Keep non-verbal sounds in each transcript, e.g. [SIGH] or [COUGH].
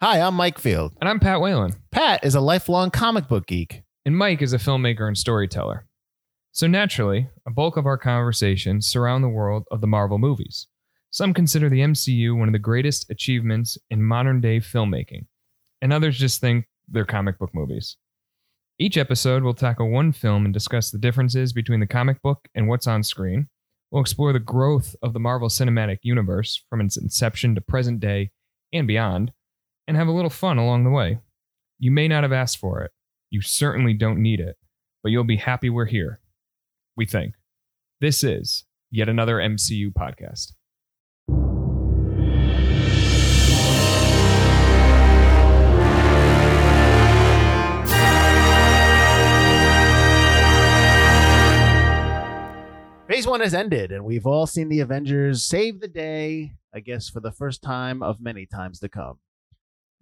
Hi, I'm Mike Field. And I'm Pat Whalen. Pat is a lifelong comic book geek. And Mike is a filmmaker and storyteller. So naturally, a bulk of our conversations surround the world of the Marvel movies. Some consider the MCU one of the greatest achievements in modern day filmmaking, and others just think they're comic book movies. Each episode will tackle one film and discuss the differences between the comic book and what's on screen. We'll explore the growth of the Marvel Cinematic Universe from its inception to present day and beyond, and have a little fun along the way. You may not have asked for it. You certainly don't need it, but you'll be happy we're here. We think. This is yet another MCU podcast. Phase one has ended, and we've all seen the Avengers save the day, I guess, for the first time of many times to come.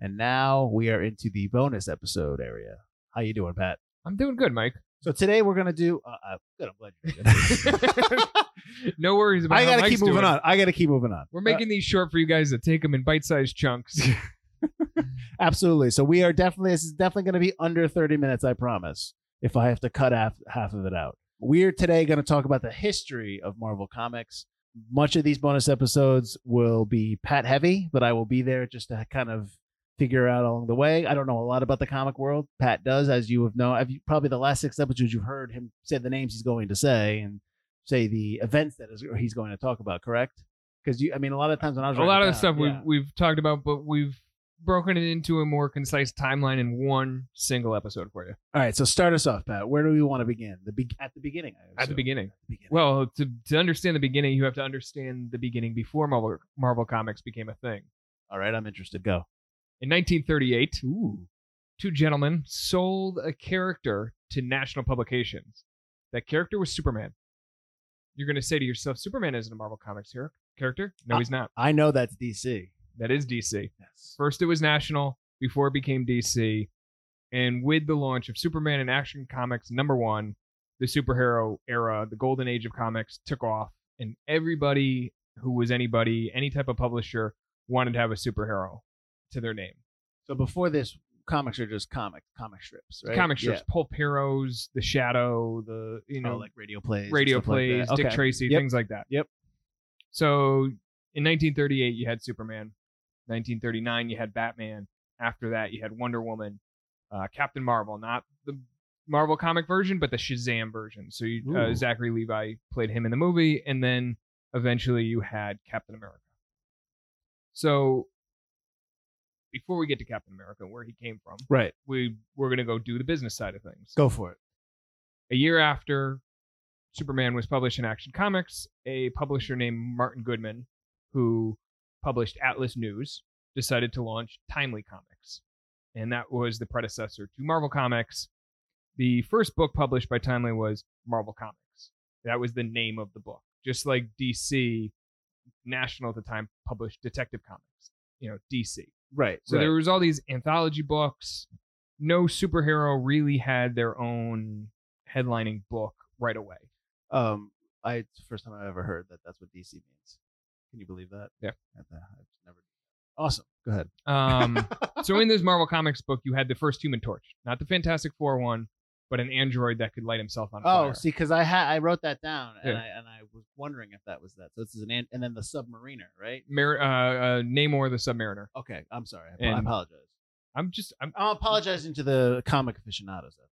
And now we are into the bonus episode area. How you doing, Pat? I'm doing good, Mike. So today we're gonna do. Uh, uh, good. I'm glad good. [LAUGHS] no worries about. I how gotta Mike's keep moving doing. on. I gotta keep moving on. We're making these short for you guys to take them in bite-sized chunks. Uh, [LAUGHS] absolutely. So we are definitely. This is definitely gonna be under 30 minutes. I promise. If I have to cut half half of it out, we're today gonna talk about the history of Marvel Comics. Much of these bonus episodes will be Pat heavy, but I will be there just to kind of figure out along the way. I don't know a lot about the comic world. Pat does, as you have known. I've, probably the last six episodes you've heard him say the names he's going to say and say the events that is, he's going to talk about. Correct? Because you, I mean, a lot of times when I was a lot of the stuff yeah. we've we've talked about, but we've broken it into a more concise timeline in one single episode for you All right, so start us off, Pat. Where do we want to begin? The be- at the beginning. At the beginning. At the beginning. Well, to to understand the beginning, you have to understand the beginning before Marvel Marvel Comics became a thing. all right, I'm interested. Go. In 1938, two gentlemen sold a character to national publications. That character was Superman. You're going to say to yourself, Superman isn't a Marvel Comics hero- character. No, Uh, he's not. I know that's DC. That is DC. Yes. First, it was national before it became DC. And with the launch of Superman and Action Comics number one, the superhero era, the golden age of comics took off, and everybody who was anybody, any type of publisher, wanted to have a superhero to their name. So before this, comics are just comic comic strips, right? Comic strips, Yeah. Pulp Heroes, The Shadow, the you know oh, like radio plays, radio stuff like plays. Dick Okay. Tracy, Yep. things like that. Yep. So in 1938, you had Superman. 1939, you had Batman. After that, you had Wonder Woman, uh, Captain Marvel, not the Marvel comic version, but the Shazam version. So you, uh, Zachary Levi played him in the movie, and then eventually you had Captain America. So before we get to Captain America, and where he came from, Right. we we're gonna go do the business side of things Go for it. a year after Superman was published in Action Comics, a publisher named Martin Goodman, who published Atlas News, decided to launch Timely Comics. And that was the predecessor to Marvel Comics. The first book published by Timely was Marvel Comics. That was the name of the book. Just like DC, National at the time published Detective Comics, you know, DC. Right. So right. there was all these anthology books. No superhero really had their own headlining book right away. um, I it's the first time I've ever heard that that's what DC means. Can you believe that? Yeah. I've never. Awesome. Go ahead. Um, [LAUGHS] so in this Marvel Comics book, you had the first Human Torch, not the Fantastic Four one, but an android that could light himself on fire. Oh, see, because I had I wrote that down and Yeah. I and I was wondering if that was that. So this is an an- and then the submariner, right? Mar- uh, uh, Namor the Submariner. Okay, I'm sorry. I, I And- apologize. I'm just, I'm, I'm apologizing to the comic aficionados. out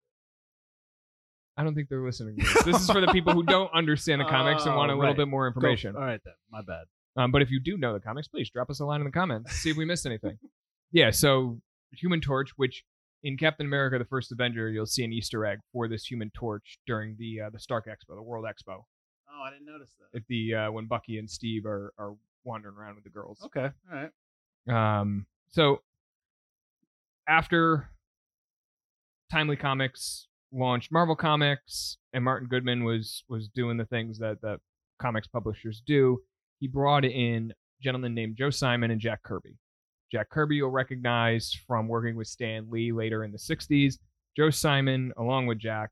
I don't think they're listening. To this. this is for the people who don't understand the comics and want a [LAUGHS] Oh, little right. bit more there. Go- information. All right then. My bad. Um, but if you do know the comics, please drop us a line in the comments. See if we missed anything. [LAUGHS] yeah. So Human Torch, which in Captain America: The First Avenger, you'll see an Easter egg for this Human Torch during the uh, the Stark Expo, the World Expo, Oh, I didn't notice that. If the uh, when Bucky and Steve are are wandering around with the girls. Okay. All right. Um, so after Timely Comics launched Marvel Comics and Martin Goodman was was doing the things that that comics publishers do, he brought in a gentleman named Joe Simon and Jack Kirby. Jack Kirby you'll recognize from working with Stan Lee later in the 60s. Joe Simon, along with Jack,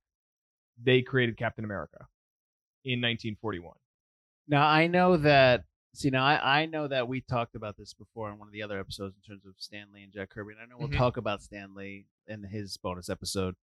they created Captain America in 1941. Now I know that See, now I, I know that we talked about this before in one of the other episodes in terms of Stan Lee and Jack Kirby, and I know we'll Mhm. talk about Stan Lee in his bonus episode.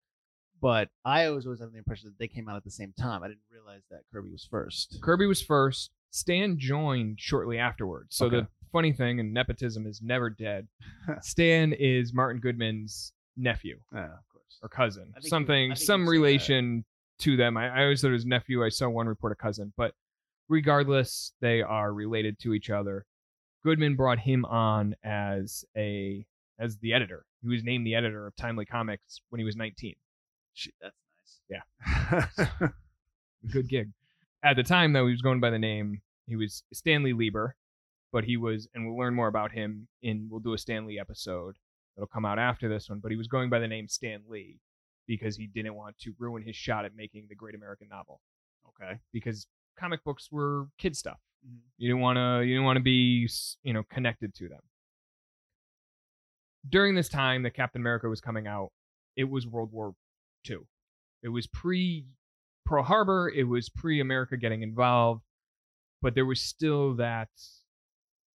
But I always always had the impression that they came out at the same time. I didn't realize that Kirby was first. Kirby was first. Stan joined shortly afterwards. So Okay. the funny thing, and nepotism is never dead. [LAUGHS] Stan is Martin Goodman's nephew Yeah, of course. or cousin, I think you- something, I think some you said that. relation to them. I, I always thought it was nephew. I saw one report a cousin, but regardless, they are related to each other. Goodman brought him on as a as the editor. He was named the editor of Timely Comics when he was 19. Shit, that's Yeah. nice. [LAUGHS] Good gig. At the time, though, he was going by the name. He was Stanley Lieber, but he was, and we'll learn more about him in. We'll do a Stan Lee episode that'll come out after this one. But he was going by the name Stan Lee because he didn't want to ruin his shot at making the great American novel. okay. Because comic books were kid stuff. Mhm. You didn't want to. You didn't want to be, you know, connected to them. During this time that Captain America was coming out, it was World War II. It was pre Pearl Harbor. It was pre America getting involved, but there was still that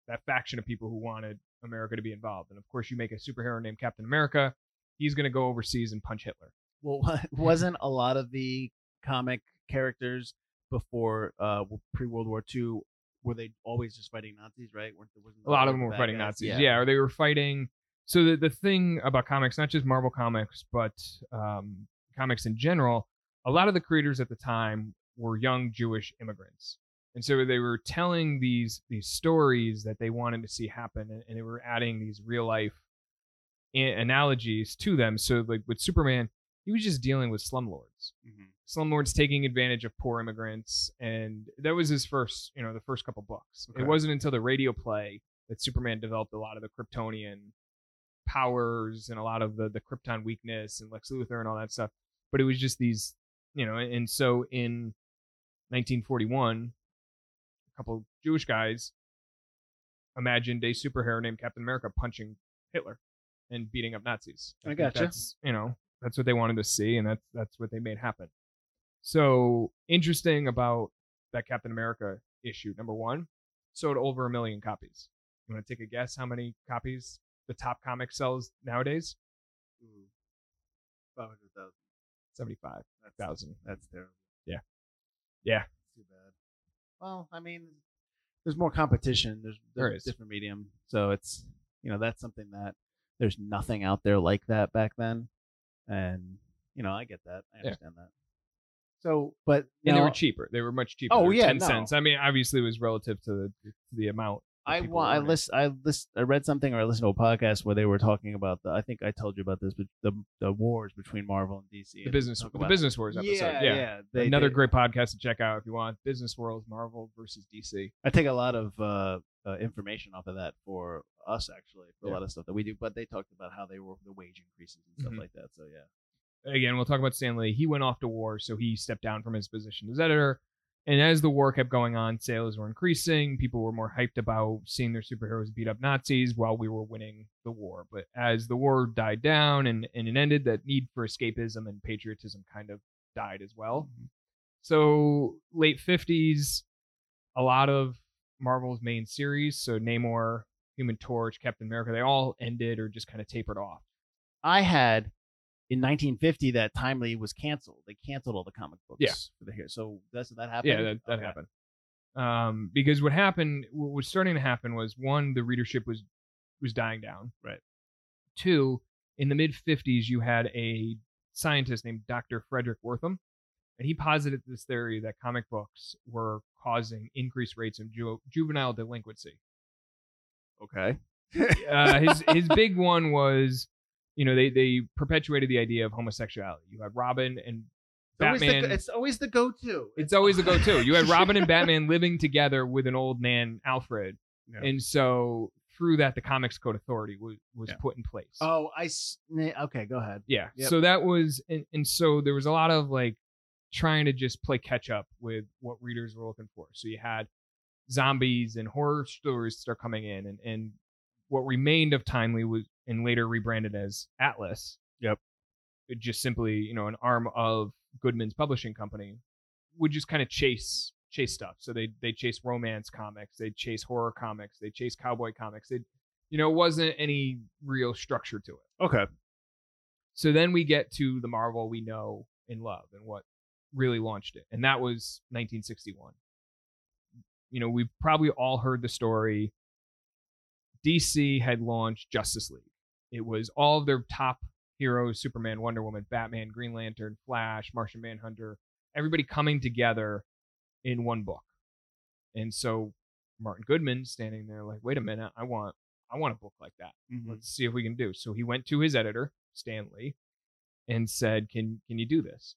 that faction of people who wanted America to be involved. And of course, you make a superhero named Captain America. He's going to go overseas and punch Hitler. Well, [LAUGHS] wasn't a lot of the comic characters before uh pre World War II were they always just fighting Nazis, right? Weren't there, wasn't a lot of them were fighting guys? Nazis. Yeah. or they were fighting. So the the thing about comics, not just Marvel comics, but um, comics in general, a lot of the creators at the time were young Jewish immigrants, and so they were telling these these stories that they wanted to see happen, and, and they were adding these real life analogies to them. So like with Superman, he was just dealing with slumlords Mhm. slumlords taking advantage of poor immigrants and that was his first you know the first couple books Okay. it wasn't until the radio play that superman developed a lot of the kryptonian powers and a lot of the the krypton weakness and lex luthor and all that stuff but it was just these you know and so in 1941 a couple jewish guys imagined a superhero named captain america punching hitler and beating up nazis I think gotcha. that's you know that's what they wanted to see and that's that's what they made happen so interesting about that Captain America issue. Number one, sold over a million copies. You want to take a guess how many copies the top comic sells nowadays? Ooh. Five hundred thousand. Seventy-five That's. That's terrible. Yeah. Yeah. Well, I mean, there's more competition. There's, There there's different medium, so it's you know that's something that there's nothing out there like that back then, and you know I get that. I Yeah. understand that. So, but And they were cheaper. They were much cheaper. Oh, were yeah, ten no. cents. I mean, obviously, it was relative to the to the amount. I wa- I list I list I read something or I listened to a podcast where they were talking about the I think I told you about this but the the wars between Marvel and DC the and business the about- business wars episode. yeah Yeah, yeah they, another they- great podcast to check out if you want. Business Wars Marvel versus DC. I take a lot of uh, uh, information off of that for us actually for a lot of stuff that we do but they talked about how they were the wage increases and stuff Mhm. like that so yeah again, we'll talk about Stan Lee. He went off to war, so he stepped down from his position as editor. And as the war kept going on, sales were increasing. People were more hyped about seeing their superheroes beat up Nazis while we were winning the war. But as the war died down and, and it ended, that need for escapism and patriotism kind of died as well. Mm-hmm. So late 50s, a lot of Marvel's main series, so Namor, Human Torch, Captain America, they all ended or just kind of tapered off. I had in 1950 that Timely was canceled they canceled all the comic books Yeah. for the here so that's that happened Yeah, that, that Okay. happened. Um, because what happened, what was starting to happen was one, the readership was was dying down. Right. Two, in the mid '50s, you had a scientist named Dr. Frederick Wertham, and he posited this theory that comic books were causing increased rates of ju- juvenile delinquency. okay Uh, his his big one was, you know, they they perpetuated the idea of homosexuality. You had Robin and It's always the- Batman. it's always the go-to It's always the go-to. You had [LAUGHS] Robin and Batman living together with an old man Alfred, Yeah. and so through that, the Comics Code Authority was was Yeah. put in place. oh I okay go ahead yeah. Yep. So that was, and, and so there was a lot of like trying to just play catch up with what readers were looking for. So you had zombies and horror stories start coming in, and and what remained of Timely was and later rebranded as Atlas. Yep. It just simply, you know, an arm of Goodman's publishing company would just kind of chase chase stuff. So they they chase romance comics, they chase horror comics, they chase cowboy comics. They, you know, it wasn't any real structure to it. Okay. So then we get to the Marvel we know and love and what really launched it, and that was 1961. You know, we've probably all heard the story. DC had launched Justice League. It was all of their top heroes Superman, Wonder Woman, Batman, Green Lantern, Flash, Martian Manhunter, everybody coming together in one book. And so Martin Goodman standing there like, wait a minute, I want I want a book like that. Mhm. Let's see if we can do. So he went to his editor, Stan Lee, and said, Can can you do this?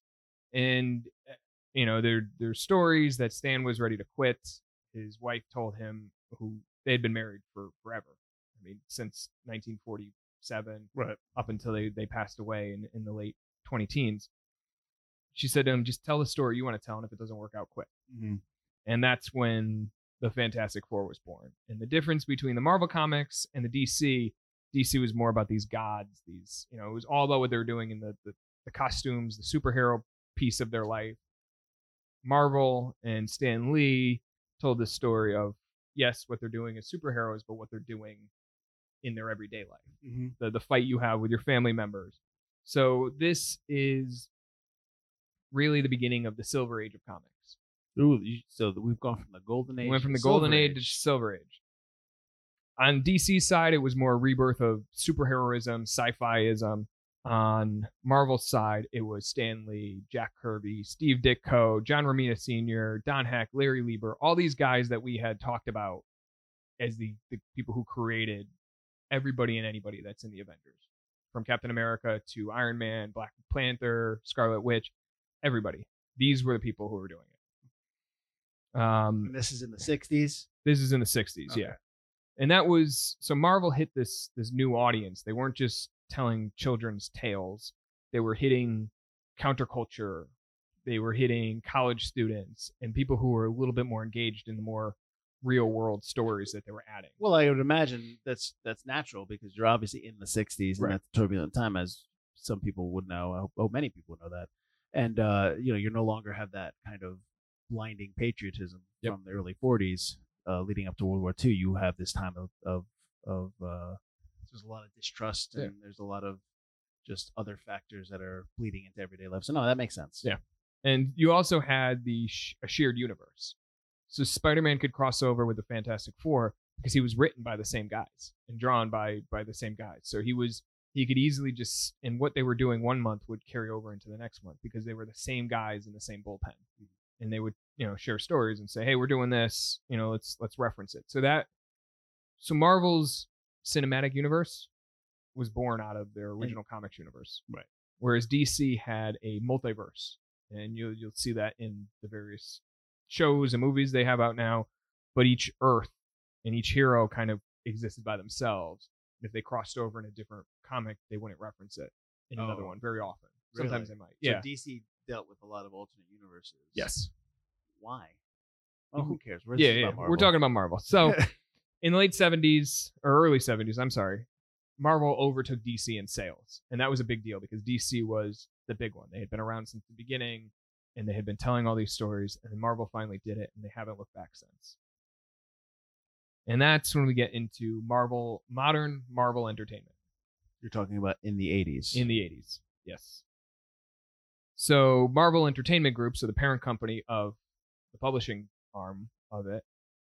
And uh, you know, there there's stories that Stan was ready to quit. His wife told him who they had been married for forever. I mean, since 1947 Right. up until they, they passed away in, in the late 20 teens. She said to him, just tell the story you want to tell, and if it doesn't work out, quit. Mhm. And that's when the Fantastic Four was born. And the difference between the Marvel comics and the DC, DC was more about these gods, these, you know, it was all about what they were doing in the, the, the costumes, the superhero piece of their life. Marvel and Stan Lee told the story of, yes, what they're doing is superheroes, but what they're doing in their everyday life Mhm. the the fight you have with your family members. So this is really the beginning of the silver age of comics. Ooh, so we've gone from the golden age. We went from to the golden silver age to silver age. On DC side, it was more a rebirth of superheroism, sci-fiism. On Marvel side, it was Stan Lee, Jack Kirby, Steve Ditko, John Romita Sr., Don Heck, Larry Lieber, all these guys that we had talked about as the, the people who created everybody and anybody that's in the Avengers. From Captain America to Iron Man, Black Panther, Scarlet Witch, everybody. These were the people who were doing it. Um, And this is in the '60s. this is in the 60s, Okay. yeah. And that was so Marvel hit this this new audience. They weren't just telling children's tales. They were hitting counterculture. They were hitting college students and people who were a little bit more engaged in the more real world stories that they were adding. Well, I would imagine that's that's natural because you're obviously in the '60s and Right. that's a turbulent time, as some people would know. I hope, oh, many people know that. And uh, you know, you no longer have that kind of blinding patriotism Yep. from the early '40s, uh, leading up to World War II. You have this time of of of uh, there's a lot of distrust Yeah. and there's a lot of just other factors that are bleeding into everyday life. So no, that makes sense. Yeah. And you also had the sh- a shared universe. So Spider-Man could cross over with the Fantastic Four because he was written by the same guys and drawn by by the same guys. So he was he could easily just and what they were doing one month would carry over into the next month because they were the same guys in the same bullpen. And they would, you know, share stories and say, "Hey, we're doing this, you know, let's let's reference it." So that so Marvel's cinematic universe was born out of their original comics universe. Right. Whereas DC had a multiverse and you'll you'll see that in the various shows and movies they have out now. But each Earth and each hero kind of existed by themselves. If they crossed over in a different comic, they wouldn't reference it in another Oh. one very often. Really? Sometimes they might. So Yeah. DC dealt with a lot of alternate universes. yes. Why? Oh, who cares? We're, Yeah, yeah. We're talking about Marvel. So [LAUGHS] in the late 70s or early 70s, I'm sorry, Marvel overtook DC in sales. And that was a big deal because DC was the big one. They had been around since the beginning and they had been telling all these stories. And then Marvel finally did it and they haven't looked back since. And that's when we get into Marvel, modern Marvel entertainment You're talking about in the 80s. in the 80s. Yes. So Marvel Entertainment Group, so the parent company of the publishing arm of it,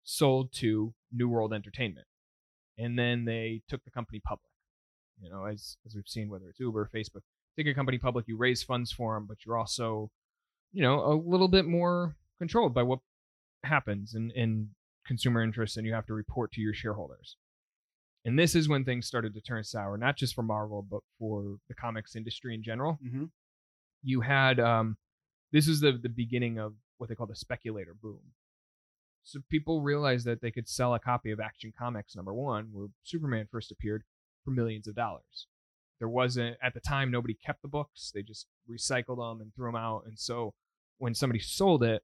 sold to New World Entertainment. And then they took the company public. You know, as as we've seen, whether it's Uber, or Facebook, take a company public, you raise funds for them, but you're also, you know, a little bit more controlled by what happens in, in consumer interests, and you have to report to your shareholders. And this is when things started to turn sour, not just for Marvel, but for the comics industry in general. Mhm. You had um, this is the the beginning of what they call the speculator boom. So people realized that they could sell a copy of Action Comics number one, where Superman first appeared, for millions of dollars. There wasn't at the time nobody kept the books; they just recycled them and threw them out. And so when somebody sold it,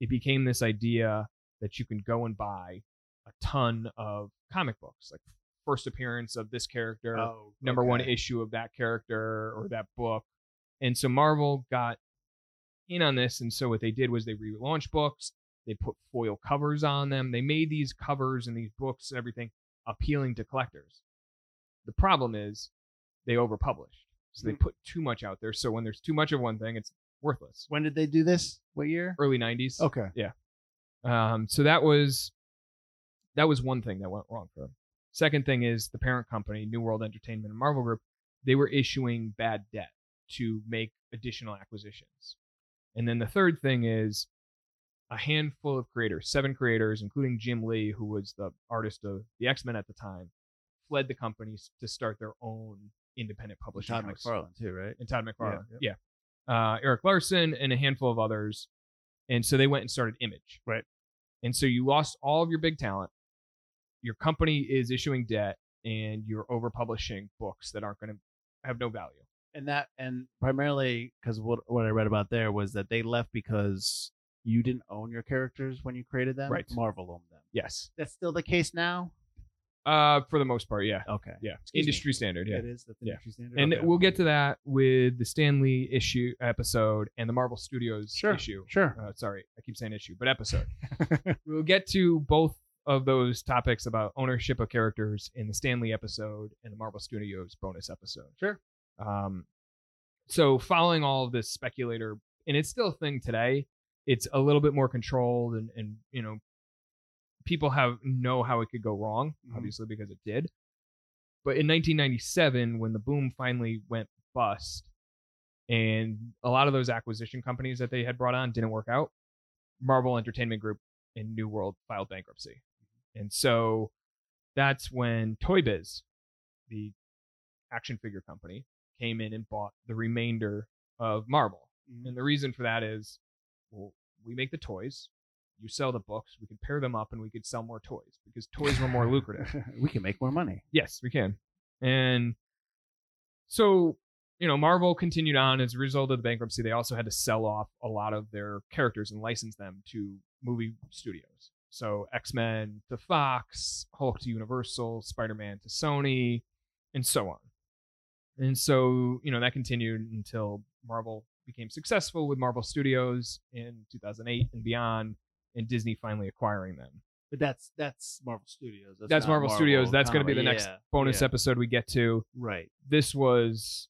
it became this idea that you can go and buy a ton of comic books, like first appearance of this character, Oh, number one issue of that character or that book. And so Marvel got in on this. And so what they did was they relaunched books. They put foil covers on them. They made these covers and these books and everything appealing to collectors. The problem is they overpublished. So they Mhm. put too much out there. So when there's too much of one thing, it's worthless. When did they do this? What year? Early 90s. Okay. Yeah. Um, so that was that was one thing that went wrong for them. Second thing is the parent company, New World Entertainment and Marvel Group, they were issuing bad debt to make additional acquisitions. And then the third thing is a handful of creators, seven creators, including Jim Lee, who was the artist of the X Men at the time, fled the companies to start their own independent publishing Todd house McFarlane too, right? and Todd McFarlane. Yeah, Yeah. Uh, Erik Larsen and a handful of others. And so they went and started Image. Right. And so you lost all of your big talent. Your company is issuing debt and you're overpublishing books that aren't going to have no value. And that and primarily because what what I read about there was that they left because you didn't own your characters when you created them. Right. Marvel owned them. Yes. That's still the case now. Uh, for the most part, yeah. Okay. Yeah. Excuse me. Industry standard, yeah. It is. That's Yeah. industry standard. And Okay. we'll get to that with the Stan Lee issue episode and the Marvel Studios Sure. issue. Sure. Uh, sorry, I keep saying issue, but episode. [LAUGHS] we'll get to both of those topics about ownership of characters in the Stan Lee episode and the Marvel Studios bonus episode. Sure. Um, so following all of this speculator, and it's still a thing today. It's a little bit more controlled, and and you know, people have know how it could go wrong, Mhm. obviously because it did. But in 1997, when the boom finally went bust, and a lot of those acquisition companies that they had brought on didn't work out, Marvel Entertainment Group and New World filed bankruptcy. And so that's when Toy Biz, the action figure company, came in and bought the remainder of Marvel. Mhm. And the reason for that is, well, we make the toys, you sell the books, we could pair them up and we could sell more toys because toys were more lucrative. [LAUGHS] we can make more money. Yes, we can. And so, you know, Marvel continued on as a result of the bankruptcy. They also had to sell off a lot of their characters and license them to movie studios. So X Men to Fox, Hulk to Universal, Spider Man to Sony, and so on. And so, you know, that continued until Marvel became successful with Marvel Studios in 2008 and beyond, and Disney finally acquiring them. But that's that's Marvel Studios. That's not Marvel Studios. That's going to be the next Yeah, bonus yeah. episode we get to. Right. this was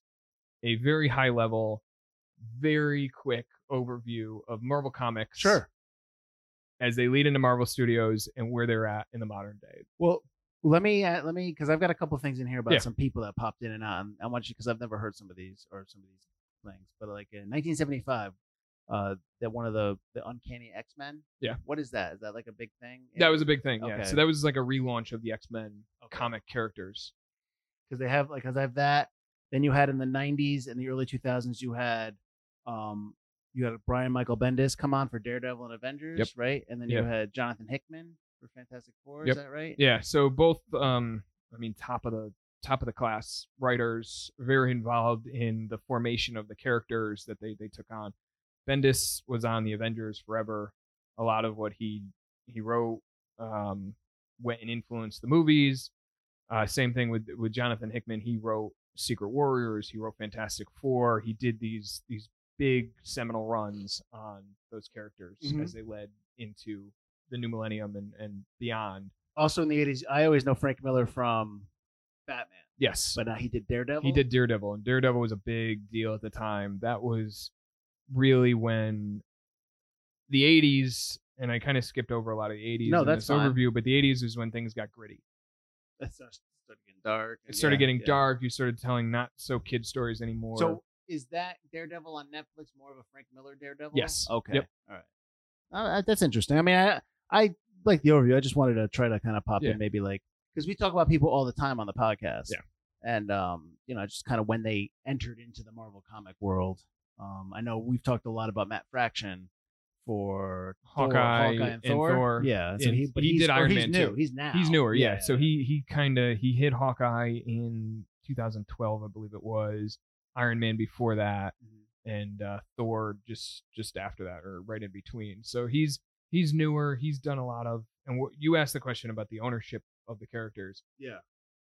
a very high level, very quick overview of Marvel Comics. Sure. As they lead into Marvel Studios and where they're at in the modern day. Well, let me uh, let me because I've got a couple things in here about Yeah. some people that popped in and out. And I want you because I've never heard some of these or some of these things. But like in 1975, uh, that one of the the Uncanny X Men. Yeah. What is that? Is that like a big thing? That was a big thing. Yeah. Okay. So that was like a relaunch of the X Men Okay. comic characters. because they have like because I have that. Then you had in the '90s and the early 2000s, you had um you had Brian Michael Bendis come on for Daredevil and Avengers, Yep. right? And then you Yep. had Jonathan Hickman for Fantastic Four. Yep. Is that right? Yeah. So both, um, I mean, top of the top of the class writers, very involved in the formation of the characters that they they took on. Bendis was on the Avengers forever. A lot of what he he wrote um, went and influenced the movies. Uh, same thing with with Jonathan Hickman. He wrote Secret Warriors. He wrote Fantastic Four. He did these these big seminal runs on those characters Mhm. as they led into the new millennium and, and beyond. Also in the '80s, I always know Frank Miller from Batman, Yes, but now he did Daredevil. he did Daredevil, and Daredevil was a big deal at the time. That was really when the '80s, and I kind of skipped over a lot of the '80s No, in that's this fine. overview, but the '80s is when things got gritty. It started getting dark. It started Yeah, getting yeah. dark. You started telling not so kid stories anymore. So is that Daredevil on Netflix more of a Frank Miller Daredevil? Yes. Okay. Yep. All right. Uh, that's interesting. I mean, I I like the overview. I just wanted to try to kind of pop Yeah. in, maybe like because we talk about people all the time on the podcast. Yeah. And um, you know, just kind of when they entered into the Marvel comic world. Um, I know we've talked a lot about Matt Fraction for Thor- Hawkeye Hawkeye and Thor. Yeah. So And he, but he did Iron he's Man new. too. He's now. he's newer, yeah. So he he kind of he hit Hawkeye in 2012, I believe it was. Iron Man before that, Mhm. and uh, Thor just just after that, or right in between. So he's he's newer. He's done a lot of. And what you asked the question about the ownership of the characters. Yeah.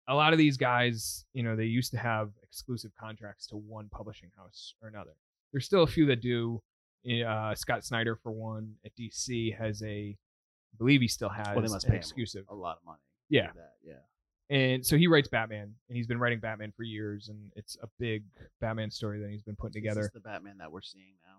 A lot of these guys, you know, they used to have exclusive contracts to one publishing house or another. There's still a few that do. Uh, Scott Snyder, for one, at DC has a, I believe he still has Well, they must an pay exclusive. a lot of money. Yeah. Yeah. And so he writes Batman, and he's been writing Batman for years, and it's a big Batman story that he's been putting Is together. this the Batman that we're seeing now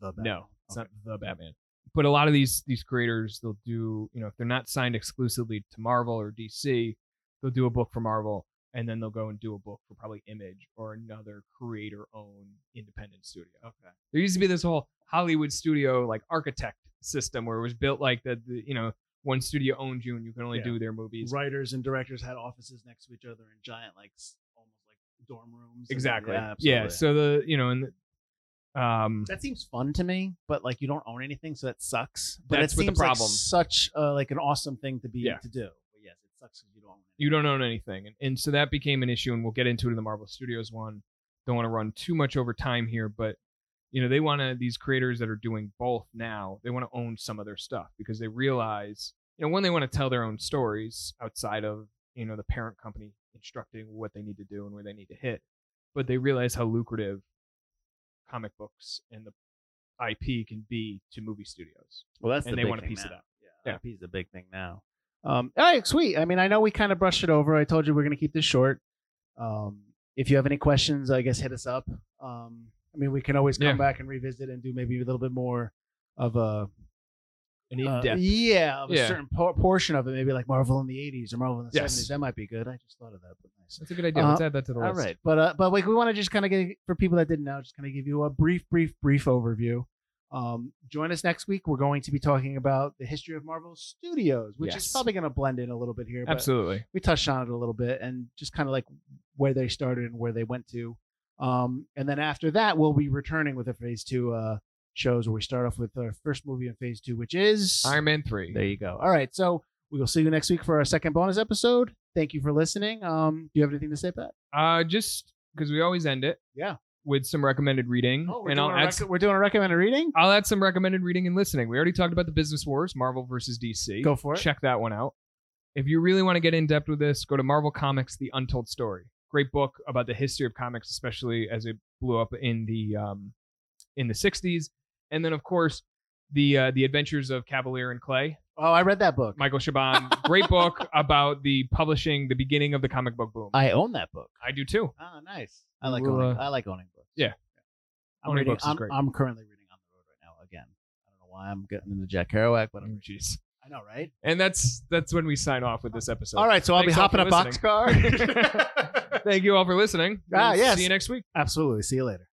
coming out? The Batman. No, it's Okay. not the Batman. But a lot of these these creators, they'll do, you know, if they're not signed exclusively to Marvel or DC, they'll do a book for Marvel, and then they'll go and do a book for probably Image or another creator-owned independent studio. Okay. There used to be this whole Hollywood studio like architect system where it was built like that, the, you know, one studio owned you and you can only Yeah. do their movies. Writers and directors had offices next to each other in giant, like almost like dorm rooms. Exactly. Yeah. Yeah. So the you know and the, um that seems fun to me, but like you don't own anything, so that sucks. But That's it what the seems like such uh, like an awesome thing to be Yeah. to do. But yes, it sucks because you don't. Own anything. you don't own anything, and, and so that became an issue, and we'll get into it in the Marvel Studios one. Don't want to run too much over time here, but you know they want to these creators that are doing both now. They want to own some of their stuff because they realize you know when they want to tell their own stories outside of you know the parent company instructing what they need to do and where they need to hit, but they realize how lucrative comic books and the IP can be to movie studios. Well, that's and the they big want a thing piece of now. that. Yeah, Yeah. IP is the big thing now. Um, all right, sweet. I mean, I know we kind of brushed it over. I told you we're going to keep this short. Um, if you have any questions, I guess hit us up. Um, I mean, we can always come Yeah. back and revisit and do maybe a little bit more of a An uh, in-depth. yeah, of a certain por- portion of it, maybe like Marvel in the '80s or Marvel in the Yes. '70s. That might be good. I just thought of that, but nice. That's a good idea. Let's Uh, add that to the All list. right, but uh, but like we want to just kind of get for people that didn't know, just kind of give you a brief, brief, brief overview. Um, join us next week. We're going to be talking about the history of Marvel Studios, which is probably going to blend in a little bit here. But Absolutely. we touched on it a little bit and just kind of like where they started and where they went to. Um, and then after that, we'll be returning with a phase two uh, shows where we start off with our first movie in phase two, which is Iron Man 3. There you go. All right, so we will see you next week for our second bonus episode. Thank you for listening. Um, do you have anything to say, Pat? Uh, just because we always end it. Yeah. With some recommended reading, Oh, we're, and doing I'll a add rec- we're doing a recommended reading. I'll add some recommended reading and listening. We already talked about the Business Wars, Marvel versus DC. Go for it. Check that one out. If you really want to get in depth with this, go to Marvel Comics: The Untold Story. Great book about the history of comics, especially as it blew up in the um, in the '60s, and then of course the uh, the Adventures of Kavalier and Clay. Oh, I read that book. Michael Chabon. Great book [LAUGHS] about the publishing, the beginning of the comic book boom. I own that book. I do too. Oh, nice. I like We'll, owning. uh, I like owning books. yeah. I'm Owning reading. books is I'm, great. I'm currently reading on the road right now again. I don't know why I'm getting into Jack Kerouac, but Oh, I'm, jeez. I know, right? And that's that's when we sign off with this episode. All right, so I'll be Thanks all hopping for a boxcar. [LAUGHS] Thank you all for listening. Ah, We'll yes. See you next week. Absolutely. See you later.